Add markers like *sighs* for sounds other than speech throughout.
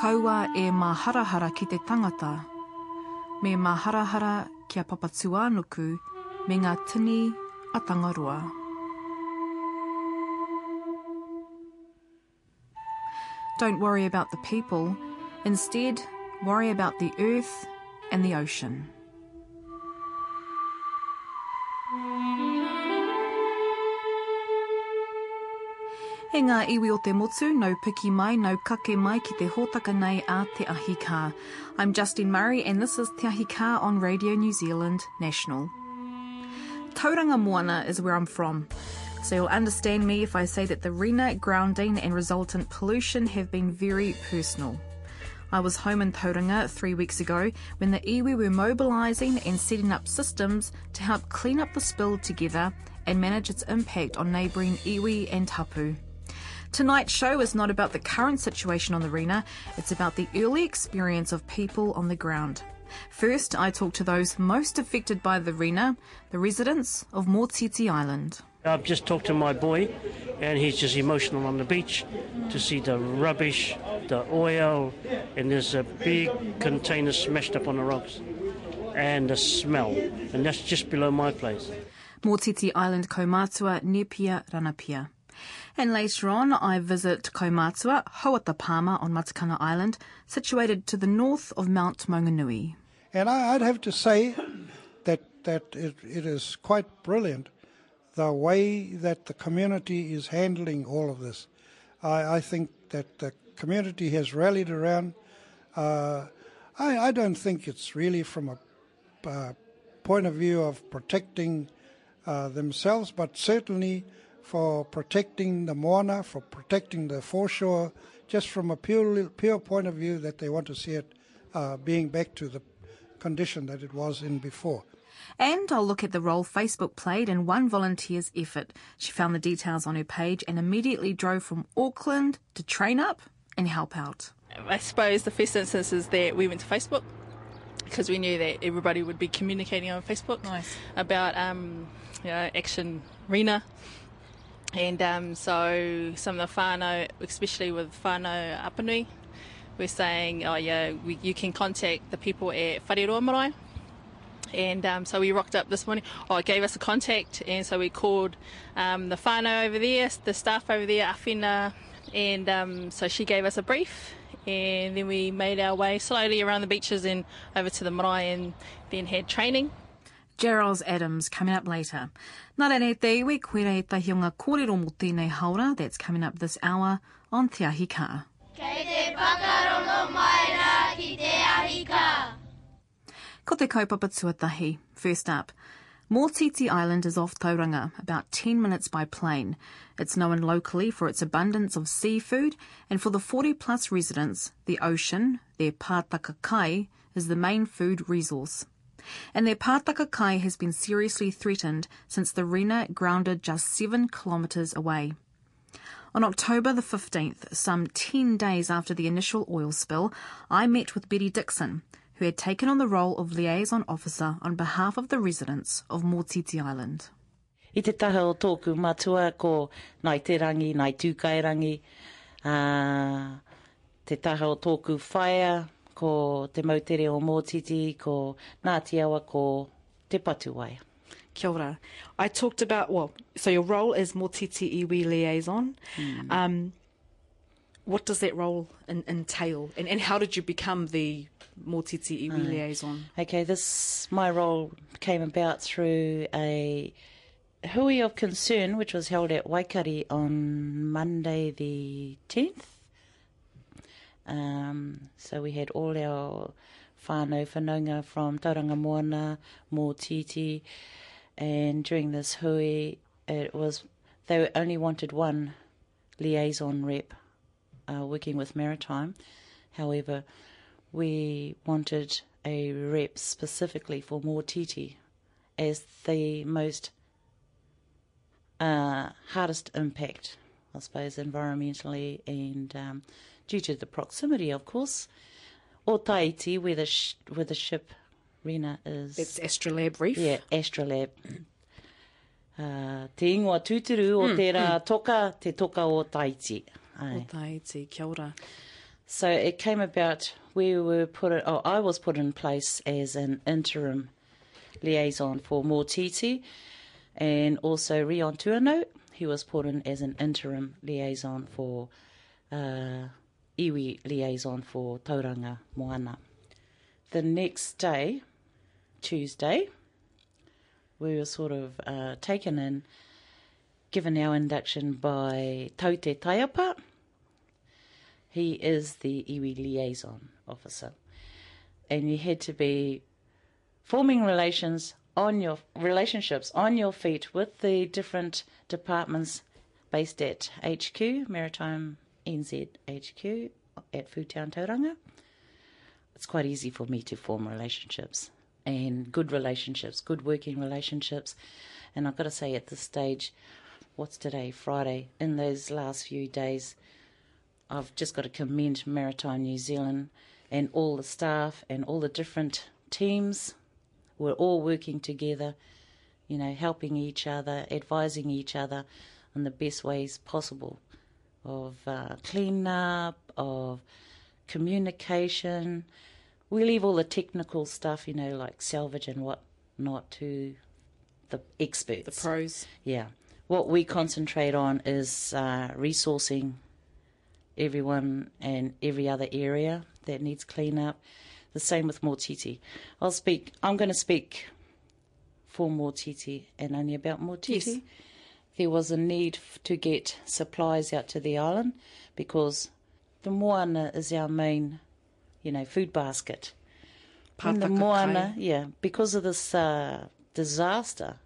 Kaua e maharahara ki te tangata, me maharahara kia papatuanuku me ngā tini a tangaroa. Don't worry about the people, instead worry about the earth and the ocean. Ngā iwi o te motu, nau piki mai, nau kake mai ki te hōtaka nei a te ahi kā. I'm Justine Murray and this is Te Ahi Kā on Radio New Zealand National. Tauranga Moana is where I'm from. So you'll understand me if I say that the Rena grounding and resultant pollution have been very personal. I was home in Tauranga three weeks ago when the iwi were mobilising and setting up systems to help clean up the spill together and manage its impact on neighbouring iwi and hapu. Tonight's show is not about the current situation on the Rena, it's about the early experience of people on the ground. First, I talk to those most affected by the Rena, the residents of Motiti Island. I've just talked to my boy, and he's just emotional on the beach to see the rubbish, the oil, and there's a big container smashed up on the rocks, and the smell, and that's just below my place. Motiti Island Kaumatua, Nepia Ranapia. And later on, I visit Kaumatua, Hawata Palmer on Matakana Island, situated to the north of Mount Maunganui. And I, would have to say that, that it, it is quite brilliant the way that the community is handling all of this. I, I think that the community has rallied around. Uh, I, I, don't think it's really from a uh, point of view of protecting uh, themselves, but certainly for protecting the moana, for protecting the foreshore, just from a pure, pure point of view that they want to see it uh, being back to the condition that it was in before. And I'll look at the role Facebook played in one volunteer's effort. She found the details on her page and immediately drove from Auckland to train up and help out. I suppose the first instance is that we went to Facebook because we knew that everybody would be communicating on Facebook nice. about um, you know, Action Rena and um, so some of the whānau, especially with whānau Apanui, we're saying, oh yeah, we, you can contact the people at Whareroa Marae. And um, so we rocked up this morning. Oh, it gave us a contact, and so we called um, the whānau over there, the staff over there, Afina, and um, so she gave us a brief. And then we made our way slowly around the beaches and over to the marae, and then had training. Gerald's Adams coming up later. Nā rere te iwi, koe rei tahi o ngā kōrero mo tēnei haura, that's coming up this hour on Te Ahi Kā. Kei te whakarongo mai rā ki Te Ahi Kā. Ko te kaupapa tuatahi. First up, Mōtiti Island is off Tauranga, about 10 minutes by plane. It's known locally for its abundance of seafood, and for the 40 plus residents, the ocean, their pātaka kai, is the main food resource and their Pātaka kai has been seriously threatened since the Rena grounded just seven kilometres away. On October the 15th, some 10 days after the initial oil spill, I met with Betty Dixon, who had taken on the role of liaison officer on behalf of the residents of Mōtiti Island. I te taha o tōku matua ko nai te rangi, nai tūkai rangi, uh, te taha o tōku whaia, ko te mautere o Mōtiti, ko Ngāti Awa, ko te Patuwai. Kia ora. I talked about, well, so your role is Mōtiti Iwi liaison. Mm. Um, what does that role in, entail? And, and how did you become the Mōtiti Iwi uh, liaison? Okay, this, my role came about through a hui of concern which was held at Waikari on Monday the 10th um, so we had all our whānau whanonga from Tauranga Moana, Mōtiti, and during this hui, it was they only wanted one liaison rep uh, working with Maritime. However, we wanted a rep specifically for Mōtiti as the most uh, hardest impact, I suppose, environmentally and um, due to the proximity, of course. or Taiti, where the, sh- where the ship Rena is. It's Astrolabe Reef? Yeah, Astrolabe. Uh, te ingoa tūturu o mm, te rā mm. toka, te toka o Taiti. Ai. O Taiti, kia ora. So it came about, we were put, oh, I was put in place as an interim liaison for Motiti, and also Rion Tuano, he was put in as an interim liaison for uh, iwi liaison for Tauranga Moana. The next day, Tuesday, we were sort of uh, taken in, given our induction by Taute Taiapa, he is the iwi liaison officer. And you had to be forming relations on your relationships on your feet with the different departments based at HQ, Maritime NZ HQ at Foodtown Tauranga. It's quite easy for me to form relationships and good relationships, good working relationships. And I've got to say, at this stage, what's today? Friday. In those last few days, I've just got to commend Maritime New Zealand and all the staff and all the different teams. We're all working together, you know, helping each other, advising each other in the best ways possible of uh, clean up, of communication. We leave all the technical stuff, you know, like salvage and what not to the experts. The pros. Yeah. What we concentrate on is uh, resourcing everyone and every other area that needs cleanup. The same with Motiti. I'll speak. I'm going to speak for Motiti and only about Motiti. Yes. There was a need to get supplies out to the island because the moana is our main, you know, food basket. And the moana, yeah, because of this uh, disaster,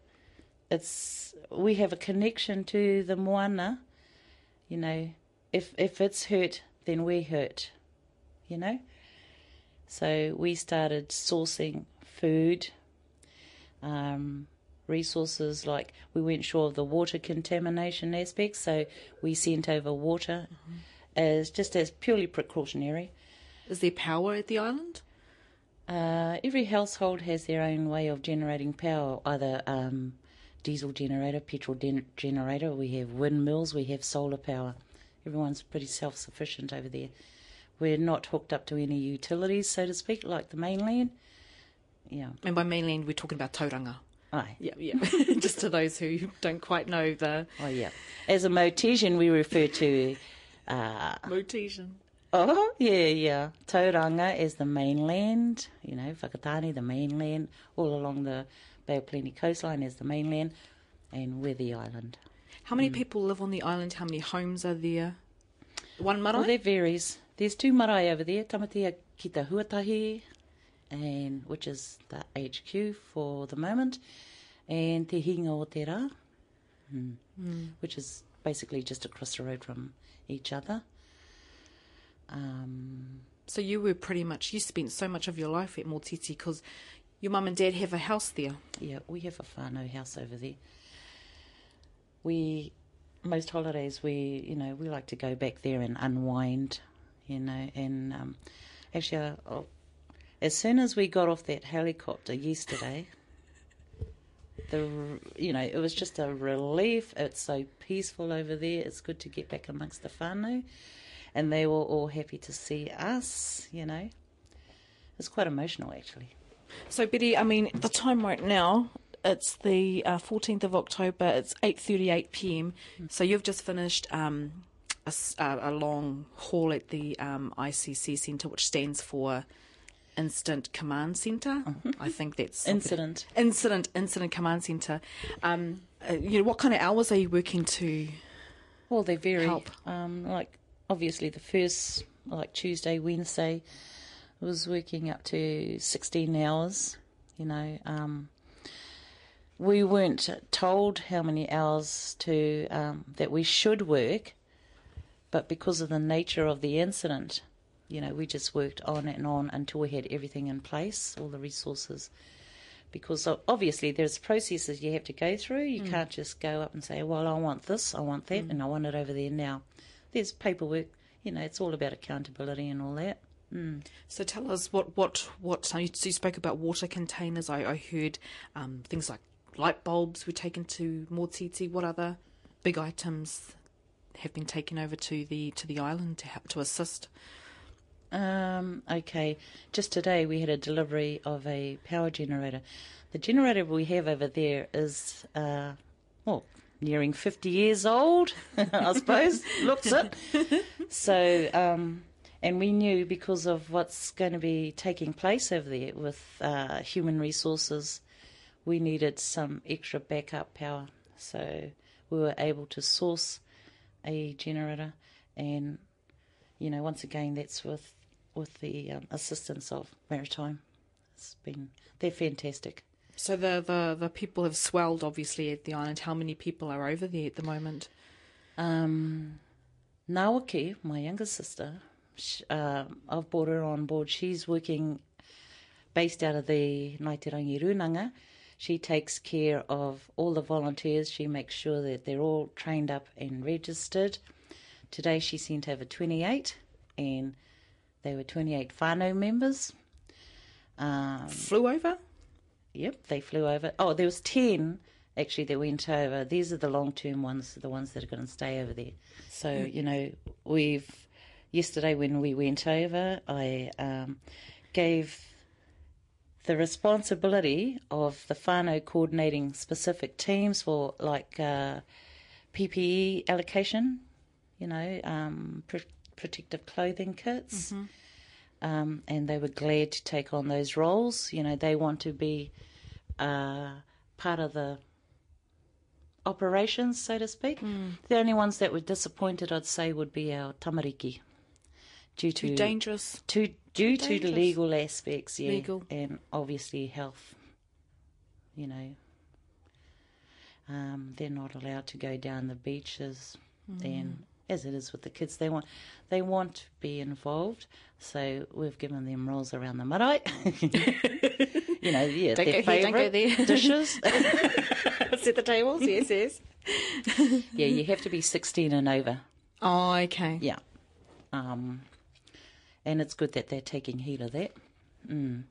it's we have a connection to the moana. You know, if if it's hurt, then we're hurt. You know, so we started sourcing food, um, resources like we weren't sure of the water contamination aspect, so we sent over water as just as purely precautionary. Is there power at the island? Uh, every household has their own way of generating power, either um, diesel generator, petrol den- generator. We have windmills, we have solar power. Everyone's pretty self sufficient over there. We're not hooked up to any utilities, so to speak, like the mainland. Yeah. And by mainland, we're talking about Tauranga. Aye. Yeah, yeah. *laughs* Just to those who don't quite know the Oh, yeah. As a Motesian, we refer to. Uh, Motesian. oh, yeah, yeah. Tauranga is the mainland, you know, Whakatane, the mainland, all along the Bay of Plenty coastline is the mainland, and we're the island. How many people live on the island? How many homes are there? One marae? Well, that varies. There's two marae over there, Tamatea ki te Huatahi, and which is the HQ for the moment, and Te Hinga o Te Rā, mm. which is basically just across the road from each other. Um, so you were pretty much, you spent so much of your life at Motiti because your mum and dad have a house there. yeah, we have a whānau house over there. We, most holidays, we, you know, we like to go back there and unwind, you know, and um, actually, uh, oh, as soon as we got off that helicopter yesterday, the, you know, it was just a relief. It's so peaceful over there. It's good to get back amongst the whānau. And they were all happy to see us, you know. It's quite emotional, actually. So Betty, I mean, the time right now, it's the uh, 14th of October. It's 8:38 p.m. So you've just finished um, a, a- a long haul at the um, ICC Centre, which stands for Instant Command Centre. I think that's Incident. Incident Incident Command Centre. Um, uh, you know, what kind of hours are you working to? Well, they vary. help. Um, like obviously the first, like Tuesday, Wednesday, I was working up to sixteen hours. You know, um, we weren't told how many hours to um, that we should work, but because of the nature of the incident, you know, we just worked on and on until we had everything in place, all the resources. Because obviously there's processes you have to go through. You mm. can't just go up and say, "Well, I want this, I want that, mm. and I want it over there now." There's paperwork. You know, it's all about accountability and all that. Mm. So tell us what what what so you, so you spoke about water containers. I, I heard um, things like light bulbs were taken to Motiti. What other big items have been taken over to the to the island to help to assist? Um, okay, just today we had a delivery of a power generator. The generator we have over there is, uh, well, nearing 50 years old, *laughs* I suppose, *laughs* looks it. So, um, and we knew because of what's going to be taking place over there with uh, human resources, we needed some extra backup power. So we were able to source a generator, and you know, once again, that's with with the um, assistance of Maritime. It's been they're fantastic. So the, the, the people have swelled obviously at the island. How many people are over there at the moment? Um, Nawaki, my younger sister, sh uh, I've brought her on board. She's working based out of the Ngaiterangi Runanga. She takes care of all the volunteers. She makes sure that they're all trained up and registered. Today she sent over 28, and they were 28 whānau members. Um, Flew over? Yep, they flew over. Oh, there was ten actually that went over. These are the long term ones, the ones that are going to stay over there. So you know, we've yesterday when we went over, I um, gave the responsibility of the whānau coordinating specific teams for like uh, PPE allocation. You know, um, protective clothing kits. Um, and they were glad to take on those roles. You know, they want to be uh, part of the operations, so to speak. The only ones that were disappointed, I'd say, would be our tamariki, due to Too dangerous. to due to the dangerous. legal aspects, yeah, Legal. and obviously health. You know, um, they're not allowed to go down the beaches, Mm. and as it is with the kids, they want they want to be involved. So we've given them rolls around the marae. *laughs* you know, yeah, Don't their go here, don't go favourite *laughs* dishes. *laughs* Set the tables, yes, yes. yeah, you have to be sixteen and over. Oh, okay. Yeah. Um, and it's good that they're taking heed of that. Mm.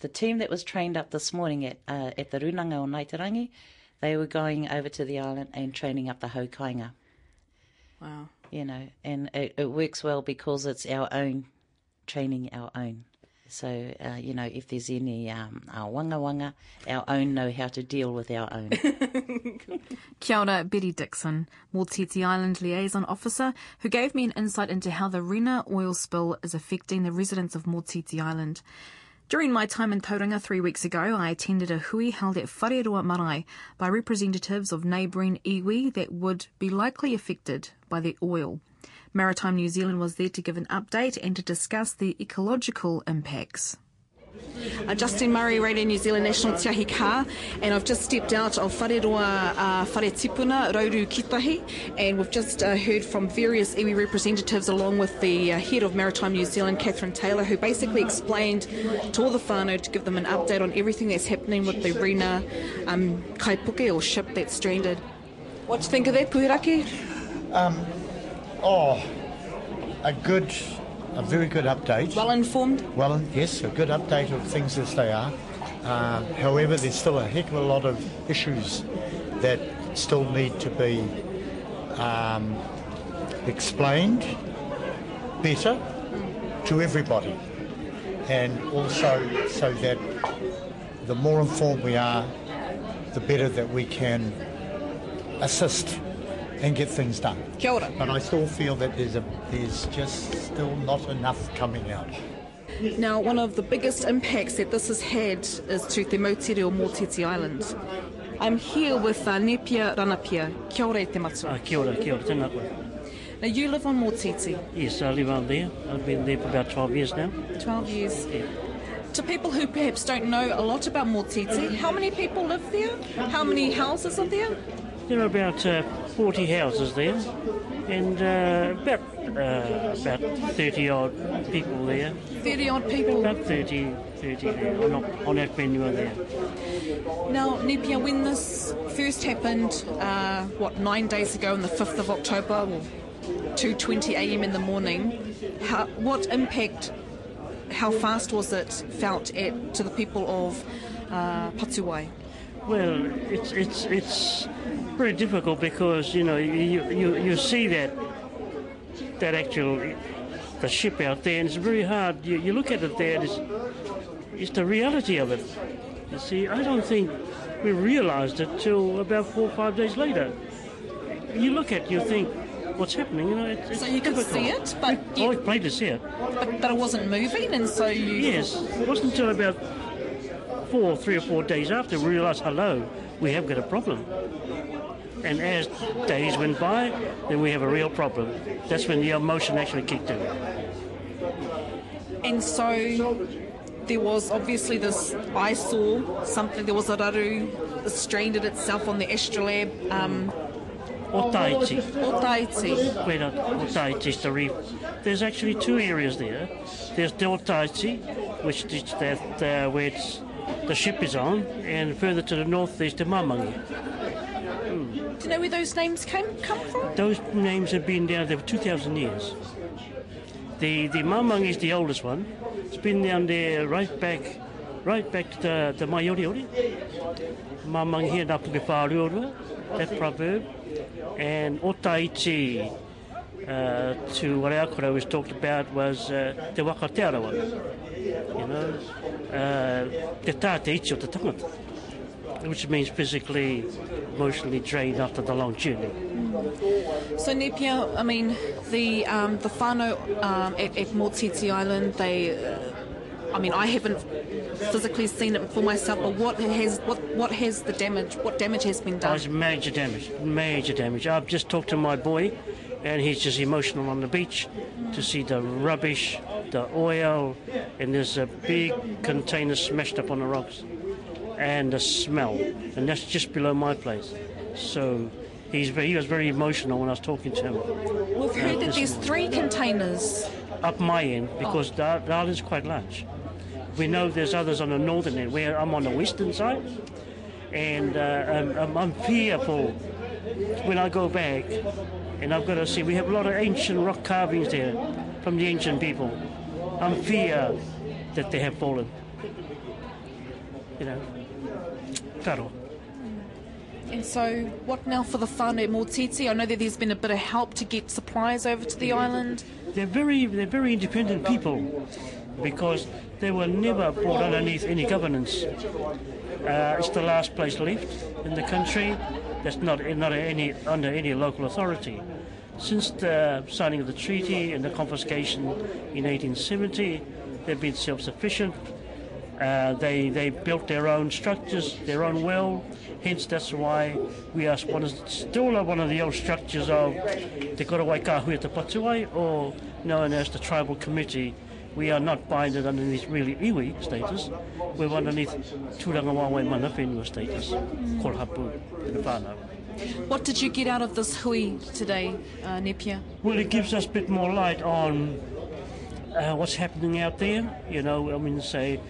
The team that was trained up this morning at uh, at the Runanga o Ngaiterangi, they were going over to the island and training up the haukainga, Wow. you know, and it, it works well because it's our own training, our own. So, uh, you know, if there's any um, our wanga wanga, our own know how to deal with our own. *laughs* Kia ora, Betty Dixon, Motiti Island Liaison Officer, who gave me an insight into how the Rena oil spill is affecting the residents of Motiti Island. During my time in Tauranga three weeks ago, I attended a hui held at Whareroa Marae by representatives of neighbouring iwi that would be likely affected by the oil. Maritime New Zealand was there to give an update and to discuss the ecological impacts. Uh, Justine Murray, Radio New Zealand National Te Ahi and I've just stepped out of Whareroa uh, Whare Tipuna, Rauru Kitahi, and we've just uh, heard from various iwi representatives along with the uh, head of Maritime New Zealand, Catherine Taylor, who basically explained to all the whānau to give them an update on everything that's happening with the Rena um, kaipuke or ship that's stranded. What do you think of that, Puhiraki? Oh, a good, a very good update. Well informed? Well, yes, a good update of things as they are. Uh, however, there's still a heck of a lot of issues that still need to be um, explained better to everybody, and also so that the more informed we are, the better that we can assist and get things done. Kia ora. But I still feel that there's a there's just still not enough coming out. Now, one of the biggest impacts that this has had is to Te Mautiri or Motiti Island. I'm here with uh, Nepia Ranapia. Kia ora te matua. Uh, kia ora, kia ora, tēnā koe. Now, you live on Motiti, Yes, I live out there. I've been there for about 12 years now. 12 years. Yeah. To people who perhaps don't know a lot about Motiti, how many people live there? How many houses are there? There are about uh, 40 houses there and uh, about, uh, about 30 odd people there. 30 odd people. About 30, 30 there on, on our venue there. Now, Nepia, when this first happened, uh, what, nine days ago on the 5th of October, or 2.20am in the morning, how, what impact, how fast was it felt at, to the people of uh, Patuwai? Well, it's it's it's very difficult because you know you you, you see that that actual the ship out there, and it's very hard. You, you look at it there, and it's, it's the reality of it. You see, I don't think we realised it till about four or five days later. You look at, it, you think, what's happening? You know, it's, it's So you could see it, but I you, was plain to see it. but, but it wasn't moving, and so you. Yes, it wasn't until about four, three or four days after we realised, hello, we have got a problem. And as days went by, then we have a real problem. That's when the emotion actually kicked in. And so there was obviously this. I saw something. There was a raru stranded itself on the astrolabe. Um, O Taiti, o Taiti. where the is the reef. There's actually two areas there. There's the O Taiti, which is that uh, where it's, the ship is on, and further to the north there's the Mamangi. Do you know where those names came come from? Those names have been down there for 2,000 years. The the Mamang is the oldest one. It's been down there right back, right back to the, the Maioriori. Mamang here na puke whāruorua, that proverb. And Otaichi, uh, to what our kora was talked about was uh, te waka te ara one. You know, uh, te tā te ichi o te tangata, which means physically, emotionally drained after the long journey. So Nepia, I mean, the um, the whānau um, at, at Motiti Island, they. Uh, I mean, I haven't physically seen it for myself, but what has what what has the damage? What damage has been Oh, done? it's major damage, major damage. I've just talked to my boy, and he's just emotional on the beach to see the rubbish, the oil, and there's a big container smashed up on the rocks, and the smell, and that's just below my place. So he's very, he was very emotional when I was talking to him. We've heard that there's three containers. up my end because the, the island's quite large. We know there's others on the northern end, where I'm on the western side, and uh, I'm, I'm, I'm fearful. When I go back, and I've got to see. We have a lot of ancient rock carvings there from the ancient people. I'm fear that they have fallen. You know, karo. And so, what now for the whānau at Motiti? I know that there's been a bit of help to get supplies over to the island. They're very, they're very independent people because they were never brought underneath any governance. Uh, it's the last place left in the country that's not, not any, under any local authority. Since the signing of the treaty and the confiscation in 1870, they've been self-sufficient. Uh, they they built their own structures, their own well. Hence, that's why we are one of, still one of the old structures of Te Korawai Kahui Te Patuai, or known as the Tribal Committee. We are not binded underneath really iwi status. We're underneath Tūranga Wawe Mana status, in the whānau. What did you get out of this hui today, uh, Nepia? Well, it gives us a bit more light on uh, what's happening out there. You know, I mean, say,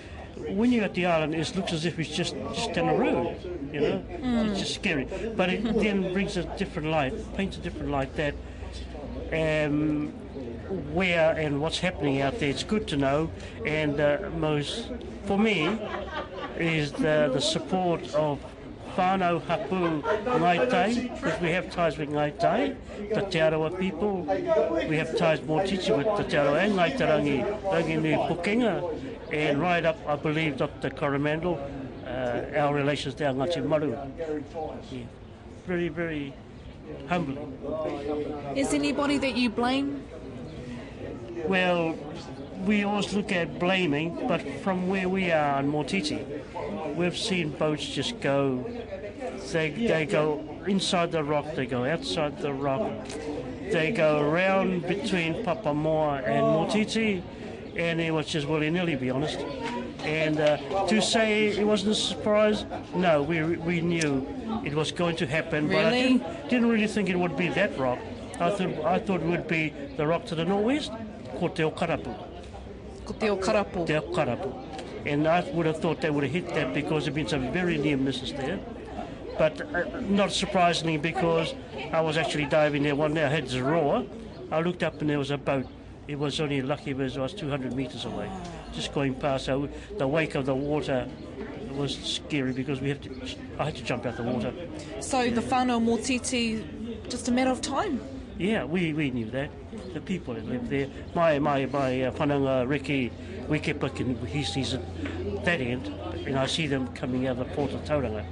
when you're at the island, it looks as if it's just, just down the road, you know? It's just scary. But it then brings a different light, paints a different light that um, where and what's happening out there, it's good to know. And uh, most, for me, is the, the support of Fano hapu Ngai Tai, because we have ties with Ngai Tai, the Te Arawa people. We have ties more teacher with the Te Arawa and Ngai Tarangi, Rangi Nui Pukenga, and right up, I believe, Dr. Coromandel, uh, our relations down Ngati Maru. Yeah. Very, very humbling. Is anybody that you blame? Well, we always look at blaming, but from where we are in Motiti, we've seen boats just go. They, they go inside the rock, they go outside the rock, they go around between Papamoa and Motiti, and it was just willy nilly, be honest. And uh, to say it wasn't a surprise, no, we, we knew it was going to happen, but I Really? didn't, didn't really think it would be that rock. I thought, I thought it would be the rock to the northwest, called Te Okarapu. Ko te. Te Okarapu. And I would have thought they would have hit that because there have been some very near misses there. But uh, not surprisingly, because I was actually diving there one day, I had Zoroa. I looked up and there was a boat. It was only lucky because I was 200 metres away, just going past. So the wake of the water was scary because we have to. I had to jump out the water. So the whānau Motiti, just a matter of time. Yeah, we, we knew that. the people that live there. My my my uh, whananga Ricky, we keep looking. He's, he's at that end, and I see them coming out of the port of Tauranga.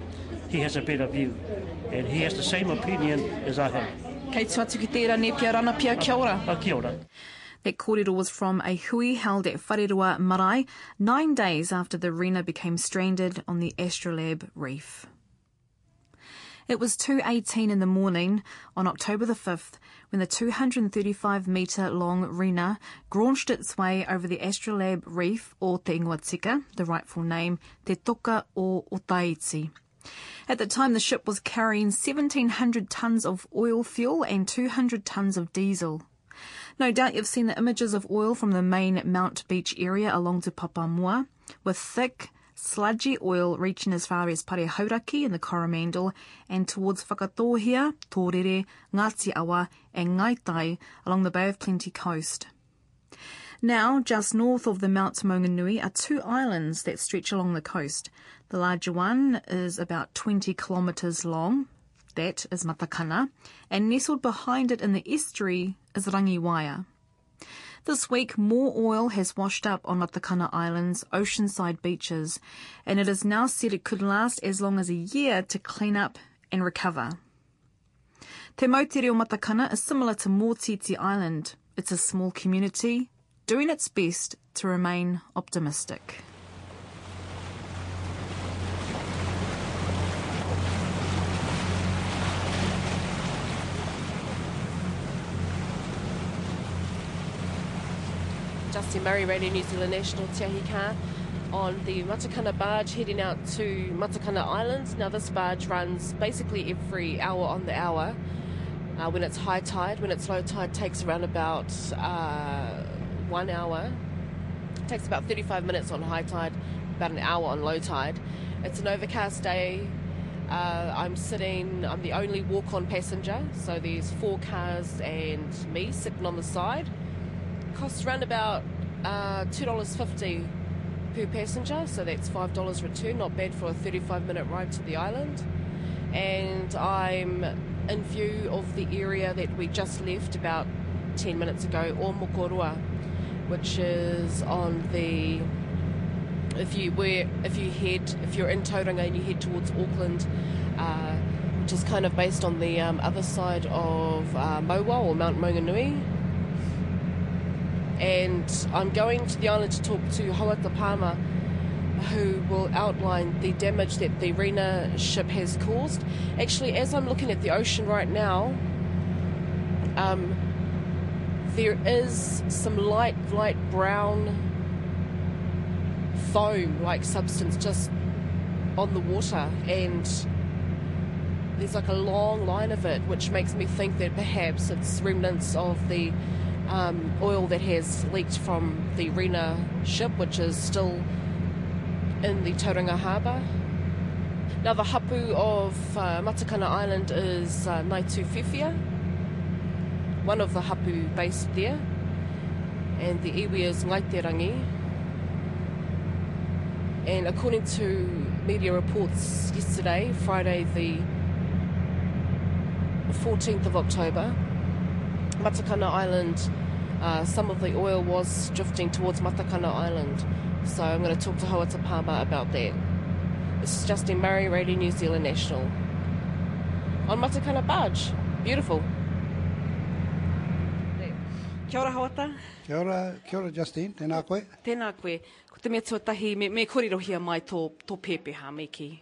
He has a better view, and he has the same opinion as I have. Kei tu atu ki tērā ne pia rana pia kia ora. Uh, kia ora. That kōrero was from a hui held at Whareroa Marae nine days after the Rena became stranded on the Astrolabe reef. It was 2.18 in the morning on October the 5th when the 235 metre long Rena graunched its way over the Astrolabe reef or Te Ingoatika, the rightful name Te Toka o Otaiti. At the time, the ship was carrying 1,700 tonnes of oil fuel and 200 tonnes of diesel. No doubt you've seen the images of oil from the main Mount Beach area along to Papamoa, with thick, sludgy oil reaching as far as Parehauraki in the Coromandel and towards Whakatōhea, Torere, Ngāti Awa and Ngaitai along the Bay of Plenty coast. Now, just north of the Mount Maunganui are two islands that stretch along the coast. The larger one is about 20 kilometres long. That is Matakana. And nestled behind it in the estuary is Rangiwaea. This week, more oil has washed up on Matakana Island's oceanside beaches, and it is now said it could last as long as a year to clean up and recover. Te Mautere o Matakana is similar to Mōtiti Island. It's a small community, doing its best to remain optimistic. Justine Murray, Radio New Zealand National Te Ahi on the Matakana barge heading out to Matakana Island. Now, this barge runs basically every hour on the hour. Uh, when it's high tide, when it's low tide, takes around about uh, one hour. It takes about 35 minutes on high tide, about an hour on low tide. It's an overcast day. Uh, I'm sitting, I'm the only walk on passenger, so there's four cars and me sitting on the side costs around about uh, $2.50 per passenger, so that's $5 return, not bad for a 35 minute ride to the island. And I'm in view of the area that we just left about 10 minutes ago, Omokoroa, which is on the if you were if you head if you're in Tauranga and you head towards Auckland, uh, which is kind of based on the um, other side of uh, or Mount Maunganui, and I'm going to the island to talk to Hawata Palmer, who will outline the damage that the Rena ship has caused. Actually, as I'm looking at the ocean right now, um, there is some light, light brown foam like substance just on the water, and there's like a long line of it, which makes me think that perhaps it's remnants of the um, oil that has leaked from the Rena ship, which is still in the Tauranga harbour. Now, the hapu of uh, Matakana Island is uh, Naitu Whiwhia, one of the hapu based there, and the iwi is Ngaiterangi. And according to media reports yesterday, Friday the 14th of October, Matakana Island, uh, some of the oil was drifting towards Matakana Island. So I'm going to talk to Hawata Palmer about that. This is Justin Murray, Radio New Zealand National. On Matakana Barge. Beautiful. Kia ora Hawata. Kia ora, kia ora Justine, tēnā koe. Tēnā koe. Ko te mea tuatahi, me, me korirohia mai tō, tō pēpeha me ki.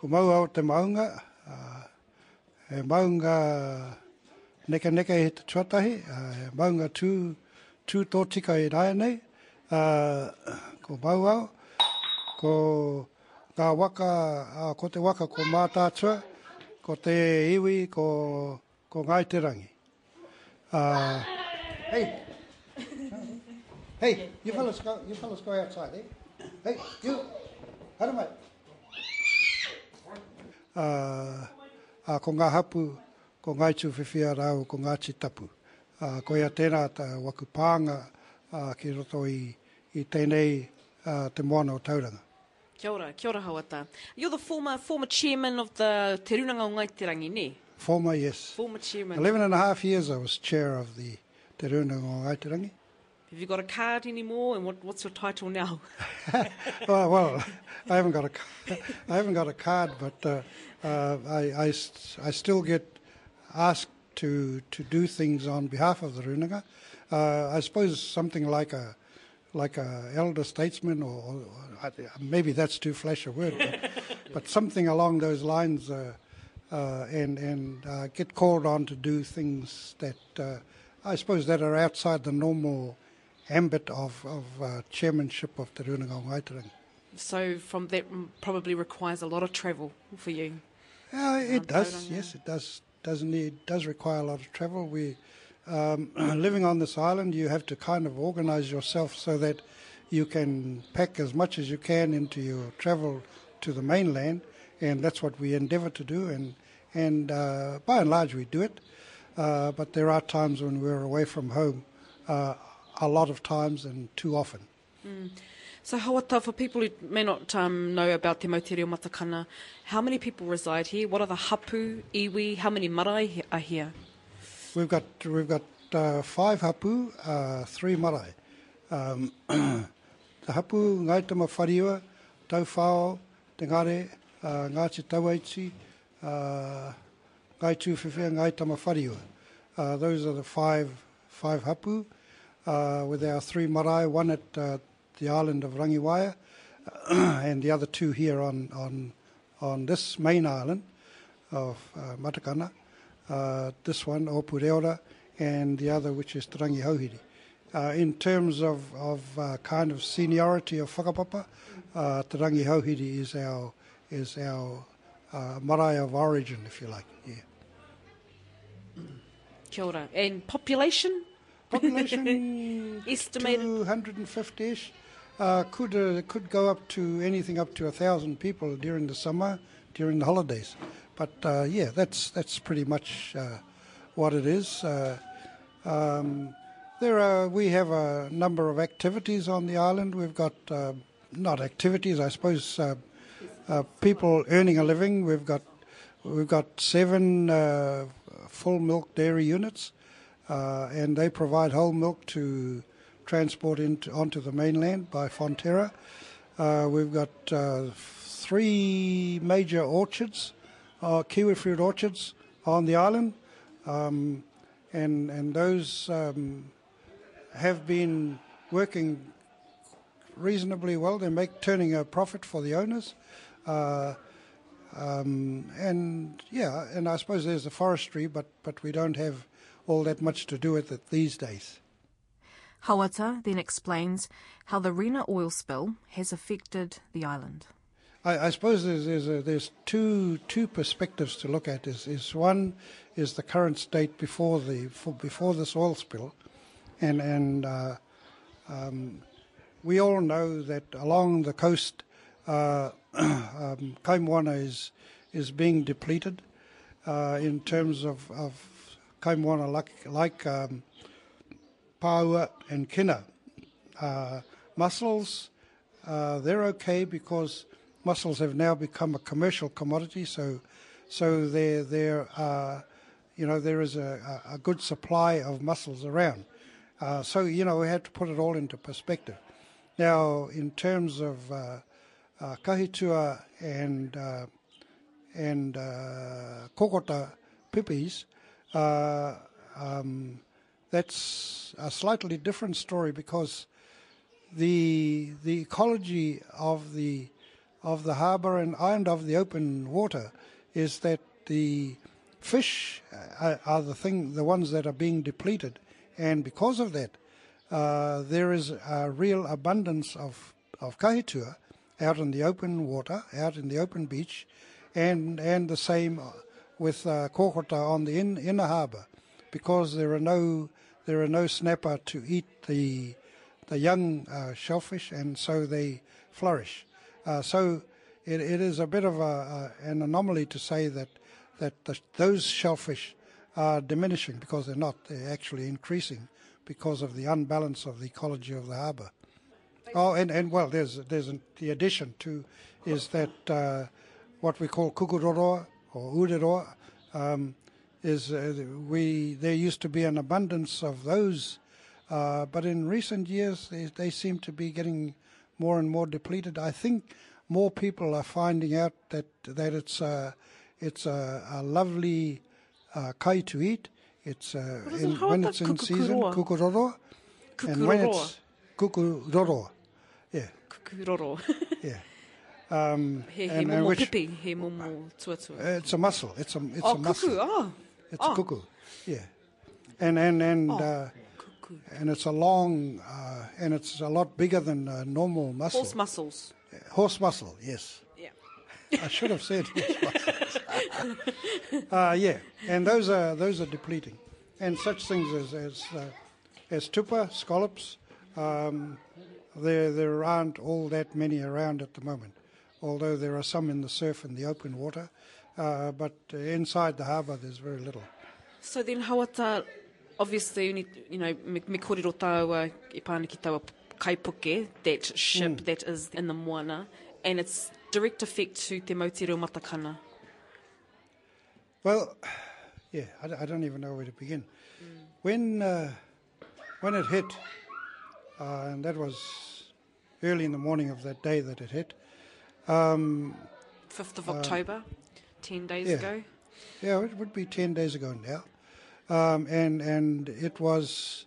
Ko mau au te maunga, uh, he maunga neka neka he tuatahi, uh, maunga tū, tū tō tika i nei, uh, ko mau au, ko ngā waka, uh, ko te waka ko mātātua, ko te iwi, ko, ko ngai te rangi. Uh, hey, hey, you fellas go, you fellas go outside, eh? Hey, you, hara mai. Uh, uh, ko ngā hapu, ko ngai tu whiwhia rau, ko ngā tapu. Uh, ko ia tēnā ta waku pānga uh, ki roto i, i tēnei uh, te moana o tauranga. Kia ora, kia ora Hawata. You're the former, former chairman of the Te Runanga o Ngaiterangi, ne? Former, yes. Former chairman. 11 and a half years I was chair of the te runanga o Ngaitirangi. Have you got a card anymore? And what, what's your title now? *laughs* well, well, I haven't got a, *laughs* I haven't got a card, but uh, uh, I, I, I still get asked to to do things on behalf of the Runanga. Uh, I suppose something like a like a elder statesman, or, or I- maybe that's too flash a word, but, *laughs* but something along those lines, uh, uh, and and uh, get called on to do things that uh, I suppose that are outside the normal ambit of of uh, chairmanship of the Runanga o So from that probably requires a lot of travel for you. Uh, it does, yes, it does. Does need does require a lot of travel. We um, *clears throat* living on this island, you have to kind of organise yourself so that you can pack as much as you can into your travel to the mainland, and that's what we endeavour to do. And and uh, by and large, we do it. Uh, but there are times when we're away from home, uh, a lot of times and too often. So Hawata, for people who may not um, know about Te Mautere o Matakana, how many people reside here? What are the hapu, iwi, how many marae are here? We've got we've got uh, five hapu, uh, three marae. Um, *clears throat* the hapu Ngaitama Whariua, Tauwhao, Te Ngare, uh, Ngāti Tauaiti, uh, Ngaitu Whiwhia, Ngaitama Whariwa. Uh, those are the five five hapu, uh, with our three marae, one at uh, the island of Rangiwaea, *clears throat* and the other two here on on on this main island of uh, Matakana. Uh, this one, Opureora, and the other, which is Te Rangi Hauhiri. Uh, in terms of, of uh, kind of seniority of whakapapa, uh, Te Rangi Hauhiri is our, is our uh, marae of origin, if you like. Yeah. *clears throat* Kia ora. And population? Population *laughs* Estimated? 250-ish. Uh, could uh, could go up to anything up to a thousand people during the summer, during the holidays. But uh, yeah, that's that's pretty much uh, what it is. Uh, um, there are we have a number of activities on the island. We've got uh, not activities, I suppose. People earning a living. We've got we've got seven full milk dairy units, and they provide whole milk to transport into onto the mainland by Fonterra. Uh, we've got uh, three major orchards, uh, kiwi fruit orchards on the island, um, and and those um, have been working reasonably well. They make turning a profit for the owners. Uh, um, and yeah, and I suppose there's the forestry, but, but we don't have all that much to do with it these days. Hawata then explains how the Rena oil spill has affected the island. I, I suppose there's there's, a, there's two two perspectives to look at. Is is one is the current state before the for, before this oil spill, and and uh, um, we all know that along the coast, uh, *clears throat* um, kaimoana is is being depleted uh, in terms of of kaimoana like like um, Paua and Kina. Uh, mussels, uh, they're okay because mussels have now become a commercial commodity. So, so there, there, uh, you know, there is a, a good supply of mussels around. Uh, so, you know, we have to put it all into perspective. Now, in terms of uh, uh, kahitua and uh, and uh, kokota pipis, uh, um, that's a slightly different story because the the ecology of the of the harbour and and of the open water is that the fish are, are the thing the ones that are being depleted, and because of that, uh, there is a real abundance of of kahitua out in the open water, out in the open beach, and and the same with uh, on the in, inner harbour, because there are no there are no snapper to eat the the young uh, shellfish, and so they flourish. Uh, so it, it is a bit of a, a, an anomaly to say that that the, those shellfish are diminishing because they're not. They're actually increasing because of the unbalance of the ecology of the harbour. Oh, and, and well, there's there's an, the addition to is that uh, what we call kukuroroa or ureroa um, is uh, we there used to be an abundance of those, uh, but in recent years they, they seem to be getting more and more depleted. I think more people are finding out that that it's a it's a, a lovely uh, kai to eat. It's uh, in, when it's in season, kukuroro, and when it's kukuroro, yeah, Kukuroro. yeah. *laughs* Um, and, and momo which, pipi, he momo tuatua. uh, it's a muscle. It's a it's oh, a mussel. kuku, oh. It's oh. a cuckoo, yeah, and and and Oh, uh, and it's a long uh, and it's a lot bigger than a normal mussel. Horse muscles. Horse mussel, yes. Yeah. I should have said horse *laughs* mussels. uh, yeah, and those are those are depleting, and such things as as uh, as tupa scallops. Um, there there aren't all that many around at the moment, although there are some in the surf and the open water. Uh, but uh, inside the harbour, there's very little. So then hawata, obviously, you, need, you know, me, kōrero tāua i taua kaipuke, that ship Mm. that is in the moana, and its direct effect to te Mautireo Matakana. Well, *sighs* yeah, I don't even know where to begin. When uh, when it hit, uh, and that was early in the morning of that day that it hit. Um, 5th of Uh, October, 10 days yeah. ago. yeah, it would be ten days ago now, um, and and it was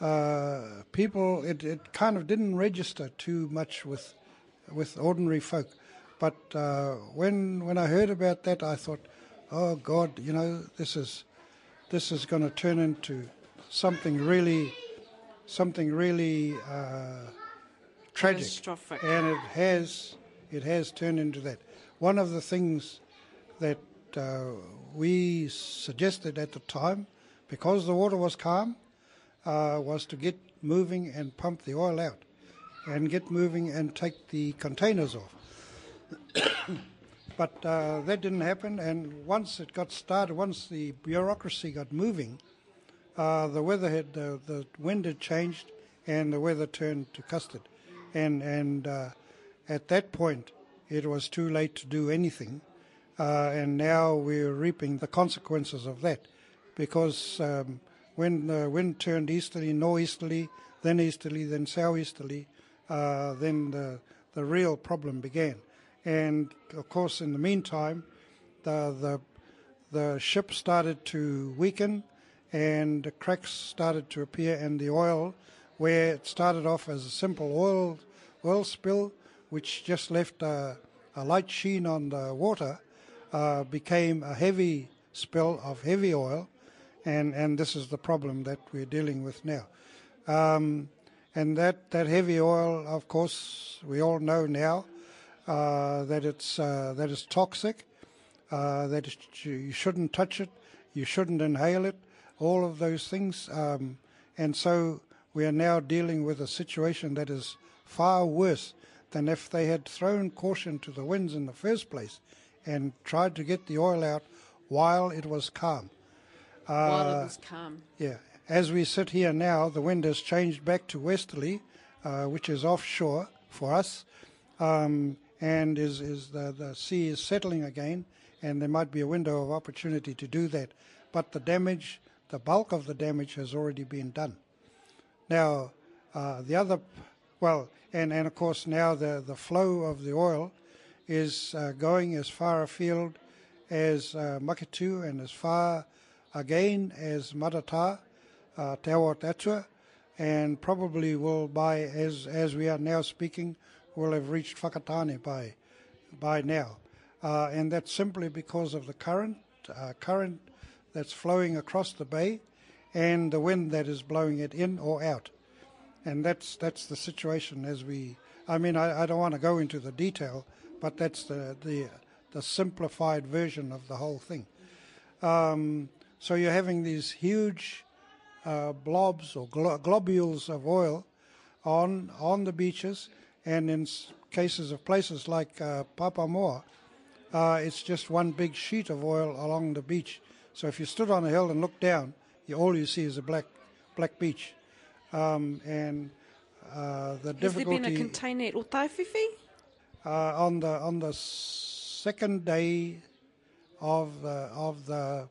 uh, people. It, it kind of didn't register too much with with ordinary folk, but uh, when when I heard about that, I thought, oh God, you know, this is this is going to turn into something really something really uh, tragic, and it has it has turned into that. One of the things that uh, we suggested at the time, because the water was calm, uh, was to get moving and pump the oil out, and get moving and take the containers off. *coughs* but uh, that didn't happen, and once it got started, once the bureaucracy got moving, uh, the weather had the, the wind had changed, and the weather turned to custard, and and uh, at that point it was too late to do anything, uh, and now we're reaping the consequences of that, because um, when the wind turned easterly, northeasterly, then easterly, then southeasterly, uh, then the the real problem began, and of course in the meantime, the the the ship started to weaken and cracks started to appear and the oil where it started off as a simple oil oil spill which just left a, a light sheen on the water uh, became a heavy spill of heavy oil and, and this is the problem that we're dealing with now um, and that, that heavy oil of course we all know now uh, that it's uh, toxic uh, that you shouldn't touch it, you shouldn't inhale it, all of those things. Um, and so we are now dealing with a situation that is far worse than if they had thrown caution to the winds in the first place and tried to get the oil out while it was calm. While Uh, it was calm. Yeah. As we sit here now, the wind has changed back to westerly, uh, which is offshore for us, um, and is, is the, the sea is settling again, and there might be a window of opportunity to do that. But the damage, the bulk of the damage has already been done. Now, uh, the other, well, and, and of course now the, the flow of the oil is uh, going as far afield as uh, and as far again as Matata, uh, Te and probably will by, as, as we are now speaking, will have reached Whakatane by, by now. Uh, and that's simply because of the current, uh, current that's flowing across the bay and the wind that is blowing it in or out. And that's, that's the situation as we, I mean, I, I don't want to go into the detail, but that's the, the, the simplified version of the whole thing. Um, so you're having these huge uh, blobs or glo- globules of oil on on the beaches, and in s- cases of places like uh, Papamoa, uh, it's just one big sheet of oil along the beach. So if you stood on a hill and looked down, you, all you see is a black black beach, um, and uh, the Has there been a container at Otaiwhiwhi? Uh, on the on the second day of the of the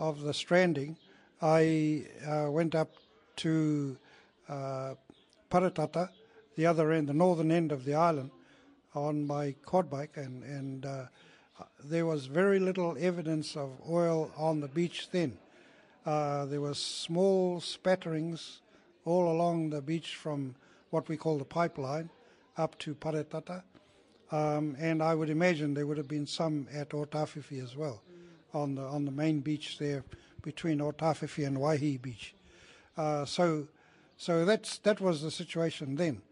of the stranding, I uh, went up to uh, Paratata, the other end, the northern end of the island, on my quad bike, and, and uh, there was very little evidence of oil on the beach then. Uh, there was small spatterings all along the beach from what we call the pipeline up to Paratata. Um, and I would imagine there would have been some at Otafifi as well, on the on the main beach there between Otafifi and Waihi Beach. Uh, so, so that's that was the situation then.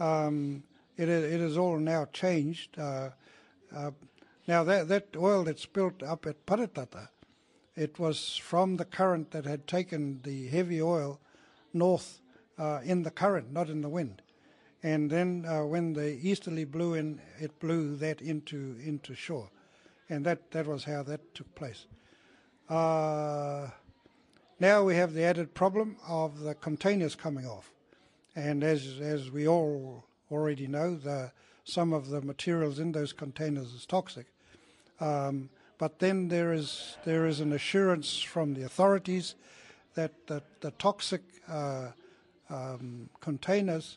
Um, it it is all now changed. Uh, uh, now that that oil that's built up at Paratata, it was from the current that had taken the heavy oil north uh, in the current, not in the wind and then uh, when the easterly blew in, it blew that into into shore, and that that was how that took place. Uh, now we have the added problem of the containers coming off, and as as we all already know, the some of the materials in those containers is toxic. Um, but then there is there is an assurance from the authorities that the, the toxic uh, um, containers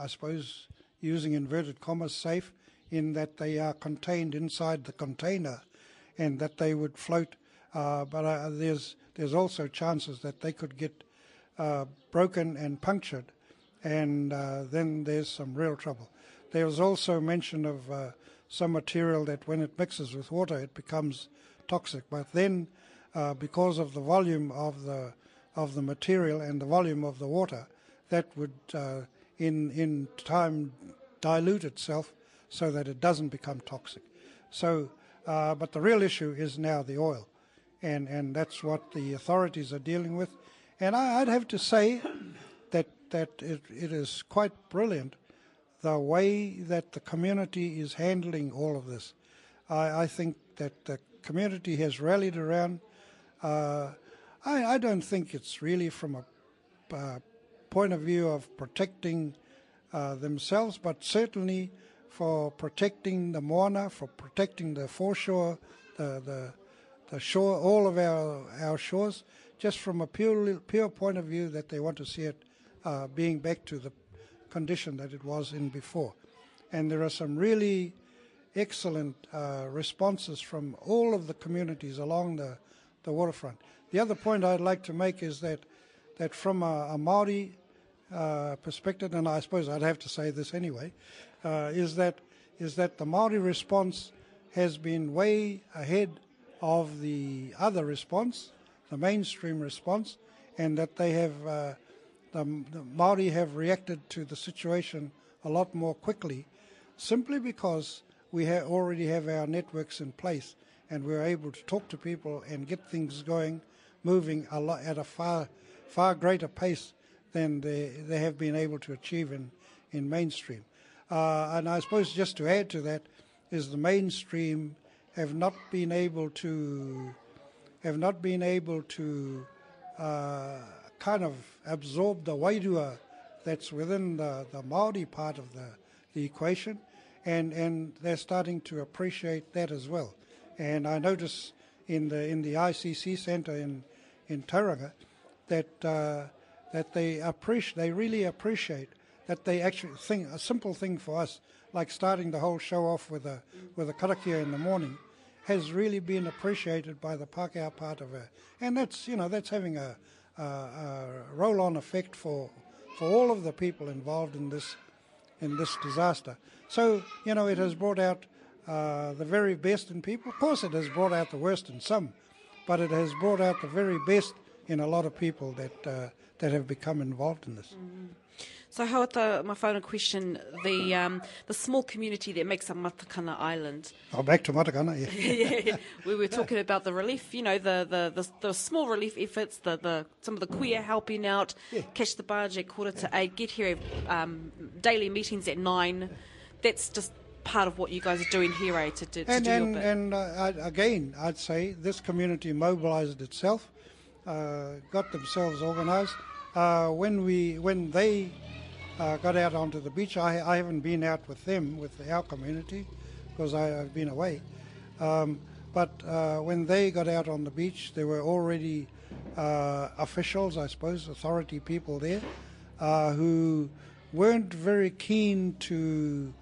I suppose, using inverted commas, safe in that they are contained inside the container and that they would float. Uh, but uh, there's there's also chances that they could get uh, broken and punctured, and uh, then there's some real trouble. There was also mention of uh, some material that when it mixes with water, it becomes toxic. But then, uh, because of the volume of the of the material and the volume of the water, that would uh, in in time dilute itself so that it doesn't become toxic. So, uh, but the real issue is now the oil, and and that's what the authorities are dealing with. And I, would have to say that that it, it is quite brilliant the way that the community is handling all of this. I, I think that the community has rallied around. Uh, I, I don't think it's really from a uh, point of view of protecting uh, themselves, but certainly for protecting the moana, for protecting the foreshore, the, the, the shore, all of our, our shores, just from a pure, pure point of view that they want to see it uh, being back to the condition that it was in before. And there are some really excellent uh, responses from all of the communities along the, the waterfront. The other point I'd like to make is that that from a, a Maori uh, perspective, and I suppose I'd have to say this anyway, uh, is that is that the Maori response has been way ahead of the other response, the mainstream response, and that they have uh, the, the Maori have reacted to the situation a lot more quickly, simply because we ha- already have our networks in place and we're able to talk to people and get things going moving a lot at a far far greater pace than they, they have been able to achieve in, in mainstream. Uh, and I suppose just to add to that is the mainstream have not been able to have not been able to uh, kind of absorb the wairua that's within the, the Maori part of the, the equation, and, and they're starting to appreciate that as well. And I notice in the in the ICC Centre in in Tauranga that uh, that they appreciate they really appreciate that they actually think a simple thing for us like starting the whole show off with a with a karakia in the morning has really been appreciated by the Pākehā part of it. And that's you know that's having a, a, a roll on effect for for all of the people involved in this in this disaster. So you know it has brought out uh, the very best in people. Of course it has brought out the worst in some but it has brought out the very best in a lot of people that uh, that have become involved in this. Mm. So, Hawata, my final question: the um, the small community that makes up Matakana Island. Oh, back to Matakana, yeah. *laughs* yeah, yeah. *laughs* We were talking about the relief, you know, the, the, the, the, small relief efforts, the, the some of the queer helping out, yeah. catch the barge at quarter to eight, get here, um, daily meetings at nine. That's just part of what you guys are doing here, eh, to, to, and, do and, your bit. And uh, again, I'd say this community mobilised itself, uh, got themselves organised. Uh, when we, when they uh, got out onto the beach, I, I haven't been out with them, with our community, because I, have been away. Um, But uh, when they got out on the beach, there were already uh, officials, I suppose, authority people there, uh, who weren't very keen to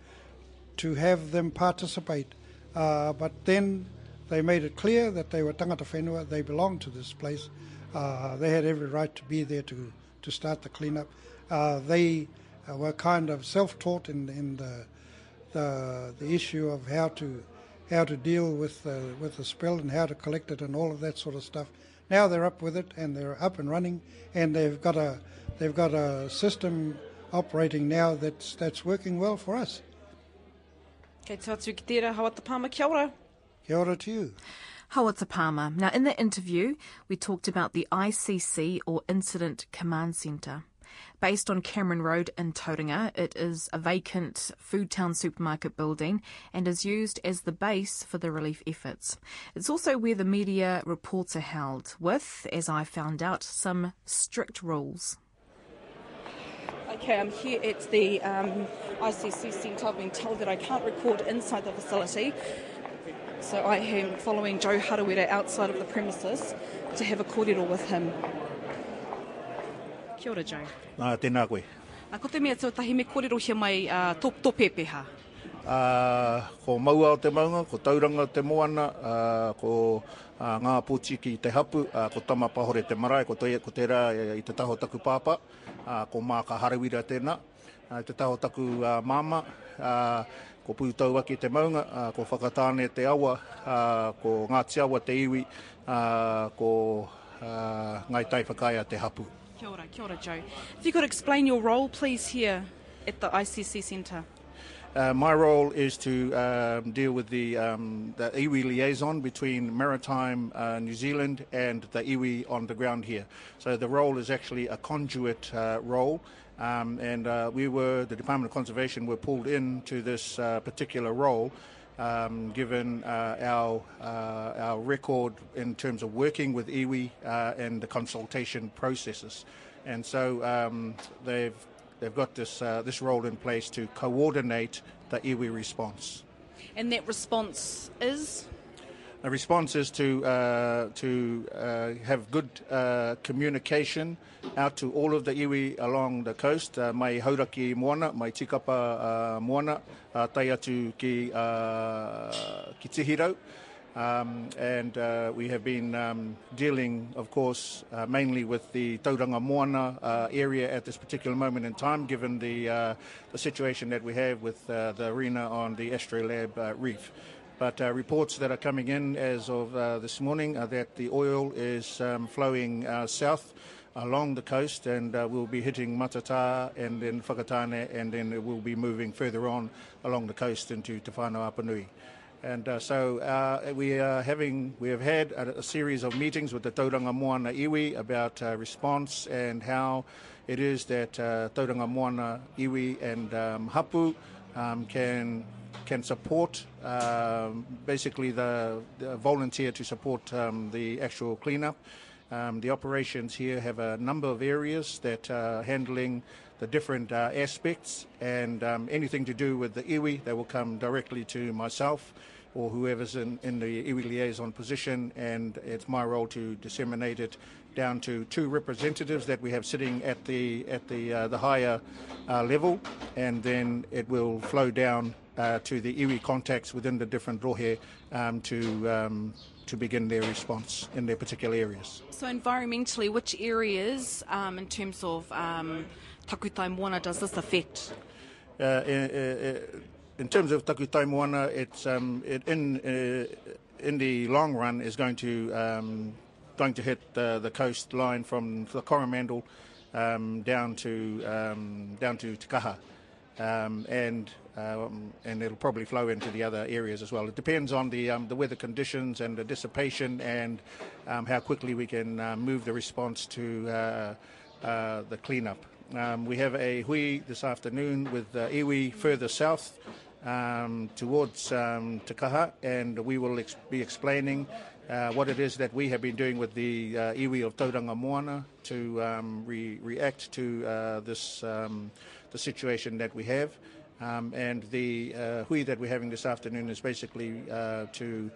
to have them participate. Uh, but then they made it clear that they were tangata whenua, they belonged to this place. Uh, they had every right to be there to, to start the cleanup. Uh, they uh, were kind of self-taught in, in the, the, the issue of how to how to deal with the, with the spill and how to collect it and all of that sort of stuff. Now they're up with it and they're up and running and they've got a they've got a system operating now that's that's working well for us. Kei te atu ki tērā, hawa te pāma, kia ora. Kia ora to you. Hawata Palmer. Now, in the interview, we talked about the ICC or Incident Command Centre. Based on Cameron Road in Tauranga, it is a vacant Food Town supermarket building and is used as the base for the relief efforts. It's also where the media reports are held, with, as I found out, some strict rules. Okay, I'm here at the um, ICC centre. I've been told that I can't record inside the facility. So I am following Joe Harawira outside of the premises to have a kōrero with him. Kia ora, Joe. Nā, tēnā koe. Uh, ko te mea tahi me kōrero here mai uh, tō, tō pepeha. Uh, ko maua o te maunga, ko tauranga o te moana, uh, ko uh, ngā pōchi ki te hapu, uh, ko tama pahore te marae, ko, te, ko tērā i te taho taku pāpa, uh, ko mā ka harawira tēnā, uh, te taho taku uh, māma, uh, ko pūtau aki te maunga, uh, ko whakatāne te awa, uh, ko ngā tiawa te iwi, uh, ko uh, ngai tai whakaia te hapu. Kia ora, kia ora, Joe. If you could explain your role, please, here at the ICC Centre. Uh, my role is to um, deal with the, um, the iwi liaison between maritime uh, New Zealand and the iwi on the ground here. So the role is actually a conduit uh, role. Um, and uh, we were, the Department of Conservation, were pulled into this uh, particular role um, given uh, our, uh, our record in terms of working with iwi uh, and the consultation processes. And so um, they've, they've got this, uh, this role in place to coordinate the iwi response. And that response is? The response is to, uh, to uh, have good uh, communication out to all of the iwi along the coast, uh, mai hauraki moana, mai tikapa uh, moana, uh, tai atu ki, uh, ki Tihirau. Um, and uh, we have been um, dealing, of course, uh, mainly with the Tauranga Moana uh, area at this particular moment in time, given the, uh, the situation that we have with uh, the arena on the Astrolab uh, Reef. But uh, reports that are coming in as of uh, this morning are that the oil is um, flowing uh, south along the coast and uh, we'll be hitting Matata and then Whakatane and then it will be moving further on along the coast into Te Whanau Apanui. And uh, so uh, we are having, we have had a, a series of meetings with the Tauranga Moana Iwi about uh, response and how it is that uh, Tauranga Moana Iwi and um, Hapu um, can can support um, basically the, the volunteer to support um, the actual cleanup. Um, the operations here have a number of areas that are handling the different uh, aspects and um, anything to do with the iwi, they will come directly to myself or whoever's in, in the iwi liaison position and it's my role to disseminate it down to two representatives that we have sitting at the at the uh, the higher uh, level and then it will flow down uh, to the iwi contacts within the different rohe um, to um, to begin their response in their particular areas. So, environmentally, which areas, um, in terms of takutai moana, does this affect? Uh, in, uh, in terms of takutai moana, it's um, it in uh, in the long run is going to um, going to hit the, the coastline from the Coromandel um, down to um, down to Te Kaha. Um, and um, and it'll probably flow into the other areas as well. It depends on the um, the weather conditions and the dissipation and um, how quickly we can uh, move the response to uh, uh, the cleanup. Um, we have a hui this afternoon with uh, iwi further south um, towards um, Te Kaha, and we will ex- be explaining uh, what it is that we have been doing with the uh, iwi of Tauranga Moana to um, re- react to uh, this um, the situation that we have. Um, and the uh, hui that we're having this afternoon is basically uh, to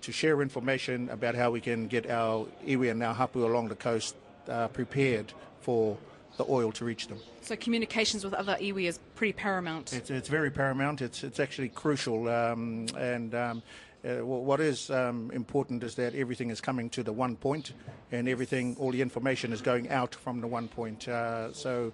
to share information about how we can get our iwi and our hapu along the coast uh, prepared for the oil to reach them. So communications with other iwi is pretty paramount. It's, it's very paramount. It's, it's actually crucial. Um, and um, uh, what is um, important is that everything is coming to the one point and everything, all the information is going out from the one point. Uh, so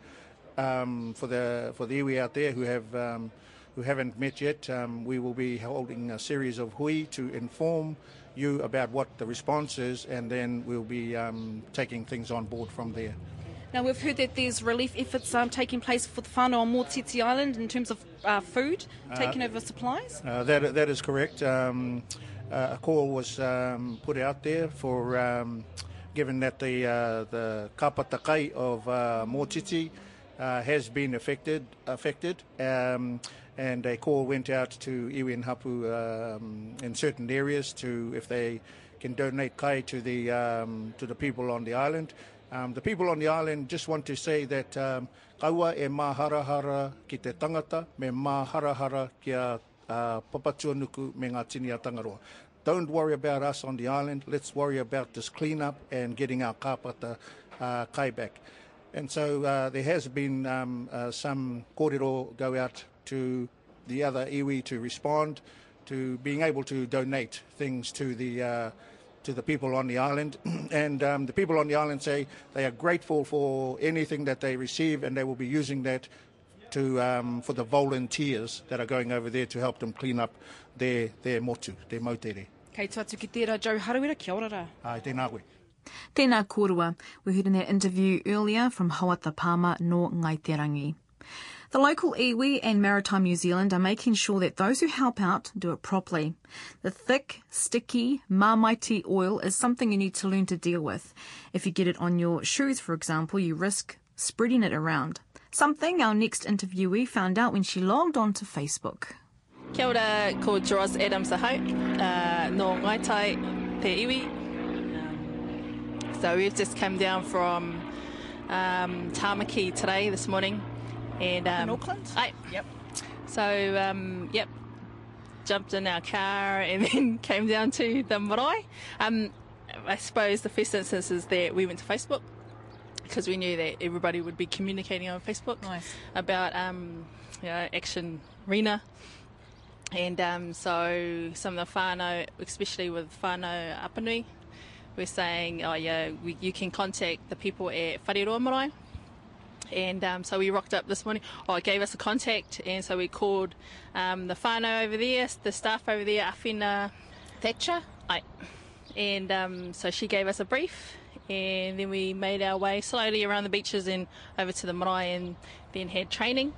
um, for the for the iwi out there who have um, who haven't met yet, um, we will be holding a series of hui to inform you about what the response is, and then we'll be um, taking things on board from there. Now we've heard that there's relief efforts um, taking place for the whānau on Motiti Island in terms of uh, food, taking over supplies. Uh, that that is correct. Um, uh, a call was um, put out there for, um, given that the uh, the kapatakai of uh, Motiti uh, has been affected, affected, um, and a call went out to iwi and hapu um, in certain areas to if they can donate kai to the um, to the people on the island. Um, the people on the island just want to say that um, kaua e maharahara ki te tangata, me maharahara ki a uh, papatuanuku me ngā tini a Tangaroa. Don't worry about us on the island. Let's worry about this cleanup and getting our kāpata uh, kai back. And so uh, there has been um, uh, some kōrero go out to the other iwi to respond to being able to donate things to the uh, to the people on the island. *clears throat* and um, the people on the island say they are grateful for anything that they receive and they will be using that to um, for the volunteers that are going over there to help them clean up their, their motu, their mautere. Kei tatu ki tērā, Joe Harawira, kia ora rā. Ai, tēnā koe. Tēnā kōrua. We heard in that interview earlier from Hawata Palmer no Ngaiterangi. The local iwi and Maritime New Zealand are making sure that those who help out do it properly. The thick, sticky, marmite oil is something you need to learn to deal with. If you get it on your shoes, for example, you risk spreading it around. Something our next interviewee found out when she logged on to Facebook. Kia ora, ko Jaros Adams ahau, uh, no Ngaitai Te Iwi. So we've just come down from um, Tamaki today, this morning. And, um, In Auckland? Aye. Yep. So, um, yep, jumped in our car *laughs* and then came down to the marae. Um, I suppose the first instance is that we went to Facebook because we knew that everybody would be communicating on Facebook Nice. about um, you know, Action Rena. And um, so some of the whānau, especially with whānau Apanui, we're saying, oh yeah, we, you can contact the people at Whareroa Marae. And um, so we rocked up this morning. Oh, it gave us a contact, and so we called um, the whānau over there, the staff over there, Afina Thatcher. Aye. And um, so she gave us a brief, and then we made our way slowly around the beaches and over to the marae, and then had training.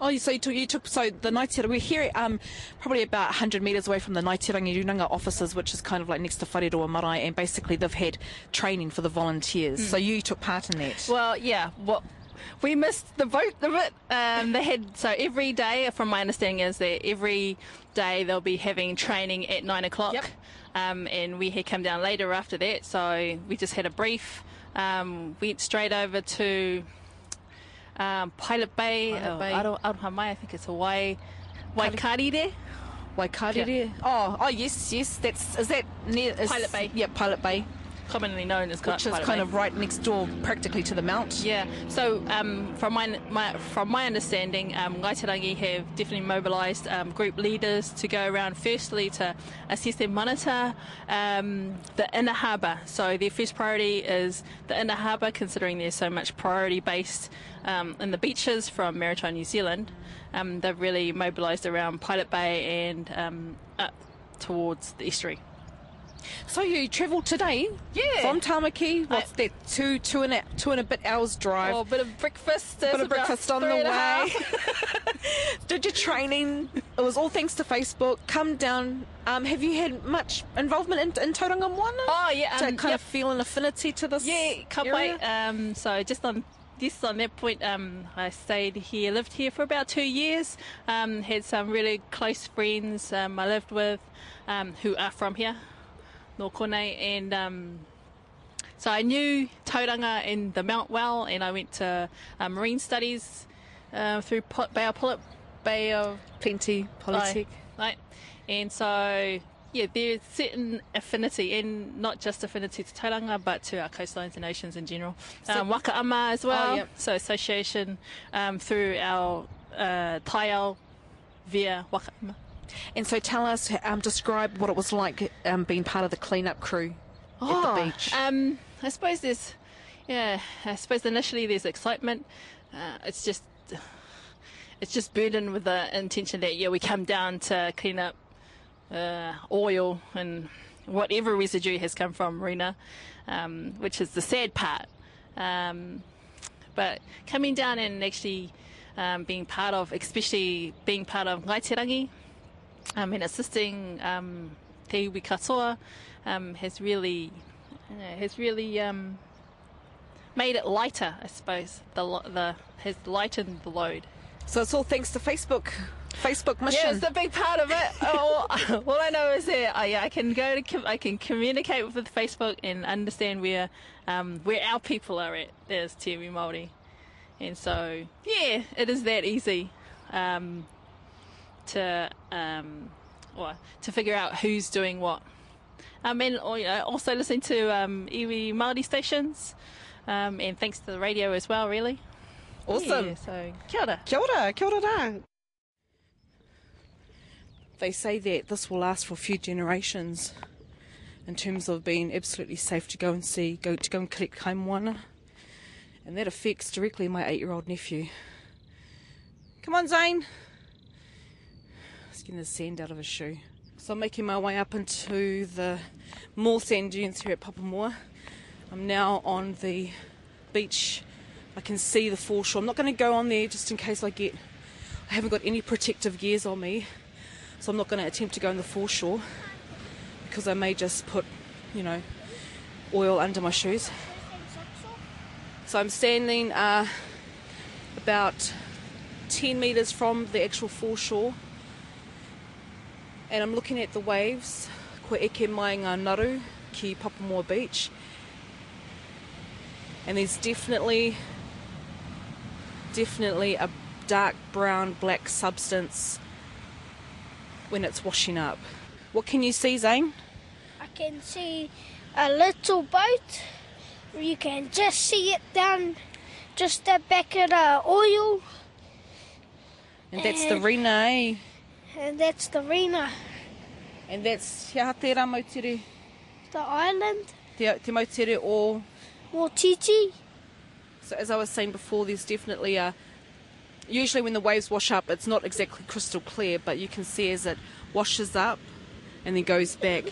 Oh, so you took, you took so the Naitira, we're here um, probably about 100 metres away from the Ngaiterangi Runanga offices, which is kind of like next to Whareroa Marae, and basically they've had training for the volunteers. So you took part in that. Well, yeah. What we missed the boat a bit. Um, they had so every day, from my understanding, is that every day they'll be having training at nine o'clock. Yep. Um, and we had come down later after that, so we just had a brief. Um, went straight over to um, Pilot Bay, Pilot oh, Bay. Aro- Aroha Mai, I think it's a Wai, Waikari there. Waikatere. Oh, oh yes, yes. That's is that near is, Pilot Bay. Yeah, Pilot Bay, commonly known as which is kind of right next door, practically to the mount. Yeah. So um, from my, my from my understanding, um, Ngaiterangi have definitely mobilised um, group leaders to go around. Firstly, to assess and monitor um, the inner harbour. So their first priority is the inner harbour, considering there's so much priority based um, in the beaches from Maritime New Zealand. Um, they've really mobilised around Pilot Bay and um, up towards the estuary. So you travelled today? Yeah. From Tamaki. What's I- that? Two, two and a, two and a bit hours drive. Oh, a bit of breakfast. A bit of breakfast on the three and a way. *laughs* Did your training? It was all thanks to Facebook. Come down. Um, have you had much involvement in, in Tauranga Moana? Oh, yeah, to um, kind yep. of feel an affinity to this. Yeah, wait. Um, so just on this on that point, um, I stayed here, lived here for about two years. Um, had some really close friends um, I lived with um, who are from here, Nokone, and um, so I knew Tauranga and the Mount well, and I went to uh, marine studies uh, through Bay of Pullet, Bay of Plenty, Politic. Right. And so, yeah, there's certain affinity, and not just affinity to Tauranga, but to our coastlines and oceans in general. Um, Wakaama as well. Oh, yep. So association um, through our uh, taiao via Wakaama. And so tell us, um, describe what it was like um, being part of the cleanup crew at the beach. Um, I suppose there's, yeah, I suppose initially there's excitement. Uh, it's just, it's just burdened with the intention that yeah we come down to clean up uh, oil and whatever residue has come from Rena, um, which is the sad part. Um, but coming down and actually um, being part of, especially being part of Ngaiterangi, um, and assisting um, Te Iwi Katoa um, has really, you know, has really um, made it lighter, I suppose. The the has lightened the load. So it's all thanks to Facebook. Facebook mission. Yeah, it's a big part of it. *laughs* all, all I know is that I, I can go to I can communicate with Facebook and understand where um, where our people are at There's Te Iwi Māori, and so yeah, it is that easy um, to um, well, to figure out who's doing what. I mean, or, you know, also listening to um, iwi Māori stations, um, and thanks to the radio as well, really. Awesome. Yeah, so kia ora. Kia ora, kia ora rā. They say that this will last for a few generations in terms of being absolutely safe to go and see, go to go and collect kaimoana. And that affects directly my eight year old nephew. Come on, Zane. The sand out of his shoe. So I'm making my way up into the more sand dunes here at Papamoa. I'm now on the beach. I can see the foreshore. I'm not going to go on there just in case I get. I haven't got any protective gears on me, so I'm not going to attempt to go on the foreshore because I may just put, you know, oil under my shoes. So I'm standing uh, about 10 metres from the actual foreshore and I'm looking at the waves. Ko eke mai ngā naru ki Papamoa Beach. And there's definitely, definitely a dark brown black substance when it's washing up. What can you see, Zane? I can see a little boat. You can just see it down just the back of the oil, And that's the And- Rena, eh? And that's the Rena, And that's Te Hatera Mautere, the island, Te, te Mautere o Motiti. So as I was saying before, there's definitely a. Usually, when the waves wash up, it's not exactly crystal clear, but you can see as it washes up and then goes back,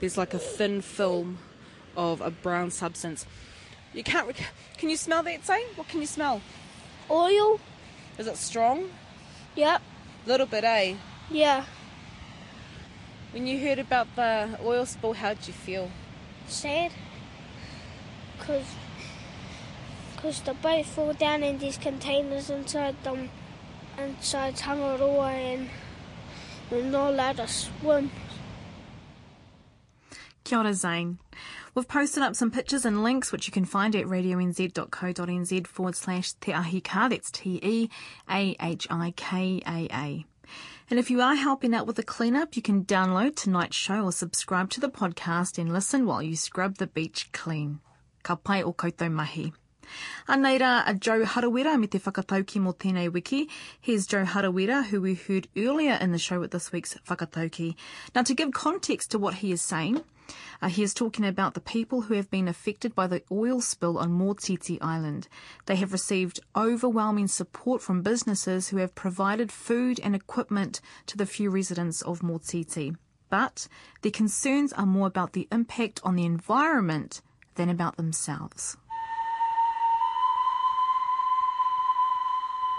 there's like a thin film of a brown substance. You can't. Rec- can you smell that, Zane? What can you smell? Oil. Is it strong? Yep. A Little bit, eh? Yeah. When you heard about the oil spill, how did you feel? Sad. Cause, cause the boat fell down and there's containers inside them, inside Tangaroa and we're not allowed to swim. Kia ora, Zane. We've posted up some pictures and links which you can find at radionz.co.nz forward slash te ahi ka. That's T E A H I K A A. And if you are helping out with the cleanup, you can download tonight's show or subscribe to the podcast and listen while you scrub the beach clean. Ka pai o koutou mahi. Anei a Joe Harawira me te whakatauki mō tēnei wiki. Here's Joe Harawira, who we heard earlier in the show with this week's whakatauki. Now, to give context to what he is saying, uh, he is talking about the people who have been affected by the oil spill on Mōtiti Island. They have received overwhelming support from businesses who have provided food and equipment to the few residents of Mōtiti. But their concerns are more about the impact on the environment than about themselves.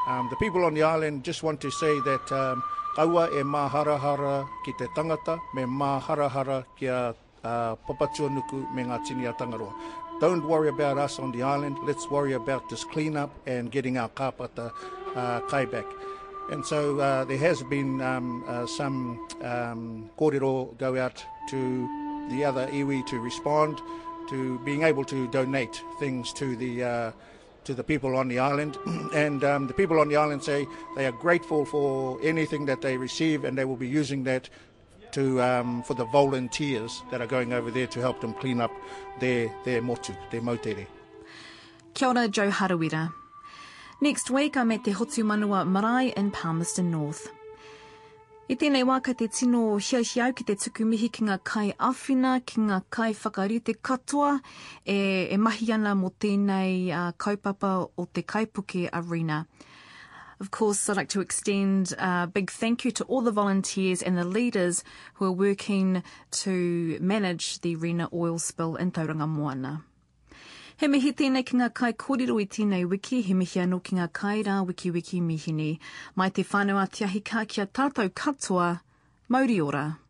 Um, the people on the island just want to say that um, kaua e maharahara ki te tangata, me maharahara ki a uh, me ngā tini a Tangaroa. Don't worry about us on the island, let's worry about this cleanup and getting our kāpata uh, kai back. And so uh, there has been um, uh, some um, kōrero go out to the other iwi to respond to being able to donate things to the uh, to the people on the island. *clears throat* and um, the people on the island say they are grateful for anything that they receive and they will be using that to, um, for the volunteers that are going over there to help them clean up their, their motu, their motere. Kia ora, Joe Harawira. Next week, I'm at Te Hotu Manua Marae in Palmerston North. I tēnei wā ka te tino hia hiau ki te tuku mihi ki ngā kai awhina, ki ngā kai whakarite katoa, e, e mahi ana mo tēnei uh, kaupapa o te Kaipuke Arena. Of course, I'd like to extend a big thank you to all the volunteers and the leaders who are working to manage the Rena oil spill in Tauranga Moana. He mihi tēnei ki ngā kai kōrero i tēnei wiki, he mihi anō ki ngā kai rā wiki wiki mihini. Mai te whānau a tiahi kā kia tātou katoa, Mauri ora.